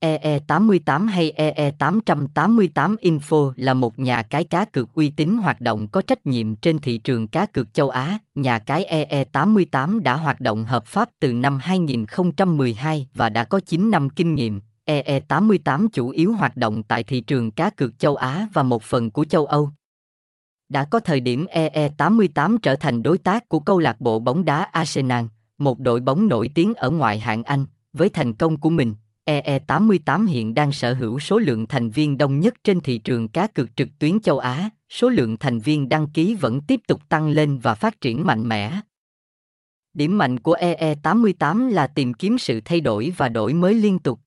EE88 hay EE888 Info là một nhà cái cá cược uy tín hoạt động có trách nhiệm trên thị trường cá cược châu Á. Nhà cái EE88 đã hoạt động hợp pháp từ năm 2012 và đã có 9 năm kinh nghiệm. EE88 chủ yếu hoạt động tại thị trường cá cược châu Á và một phần của châu Âu. Đã có thời điểm EE88 trở thành đối tác của câu lạc bộ bóng đá Arsenal, một đội bóng nổi tiếng ở ngoại hạng Anh, với thành công của mình. EE88 hiện đang sở hữu số lượng thành viên đông nhất trên thị trường cá cược trực tuyến châu Á, số lượng thành viên đăng ký vẫn tiếp tục tăng lên và phát triển mạnh mẽ. Điểm mạnh của EE88 là tìm kiếm sự thay đổi và đổi mới liên tục.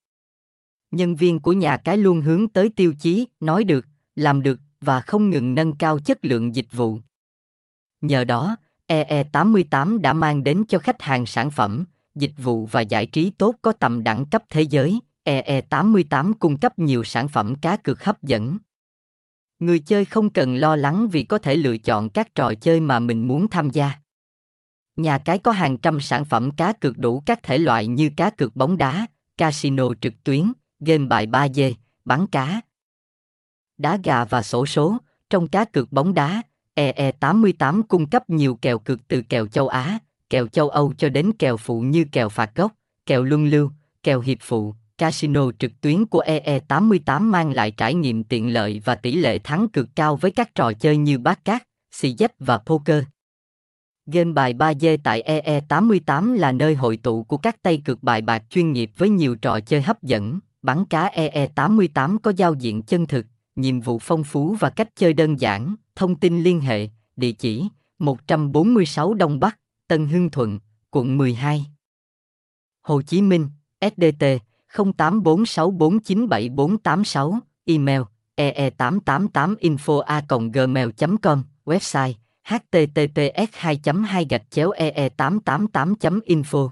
Nhân viên của nhà cái luôn hướng tới tiêu chí, nói được, làm được và không ngừng nâng cao chất lượng dịch vụ. Nhờ đó, EE88 đã mang đến cho khách hàng sản phẩm, dịch vụ và giải trí tốt có tầm đẳng cấp thế giới. EE88 cung cấp nhiều sản phẩm cá cược hấp dẫn. Người chơi không cần lo lắng vì có thể lựa chọn các trò chơi mà mình muốn tham gia. Nhà cái có hàng trăm sản phẩm cá cược đủ các thể loại như cá cược bóng đá, casino trực tuyến, game bài 3D, bắn cá, đá gà và sổ số. Trong cá cược bóng đá, EE88 cung cấp nhiều kèo cược từ kèo châu Á, kèo châu Âu cho đến kèo phụ như kèo phạt góc, kèo luân lưu, kèo hiệp phụ. Casino trực tuyến của EE88 mang lại trải nghiệm tiện lợi và tỷ lệ thắng cực cao với các trò chơi như bát cát, xì dách và poker. Game bài 3D tại EE88 là nơi hội tụ của các tay cược bài bạc chuyên nghiệp với nhiều trò chơi hấp dẫn. Bắn cá EE88 có giao diện chân thực, nhiệm vụ phong phú và cách chơi đơn giản. Thông tin liên hệ, địa chỉ 146 Đông Bắc, Tân Hưng Thuận, quận 12. Hồ Chí Minh, SDT 0846497486, email ee888info@gmail.com, website https 2 2 ee 888 info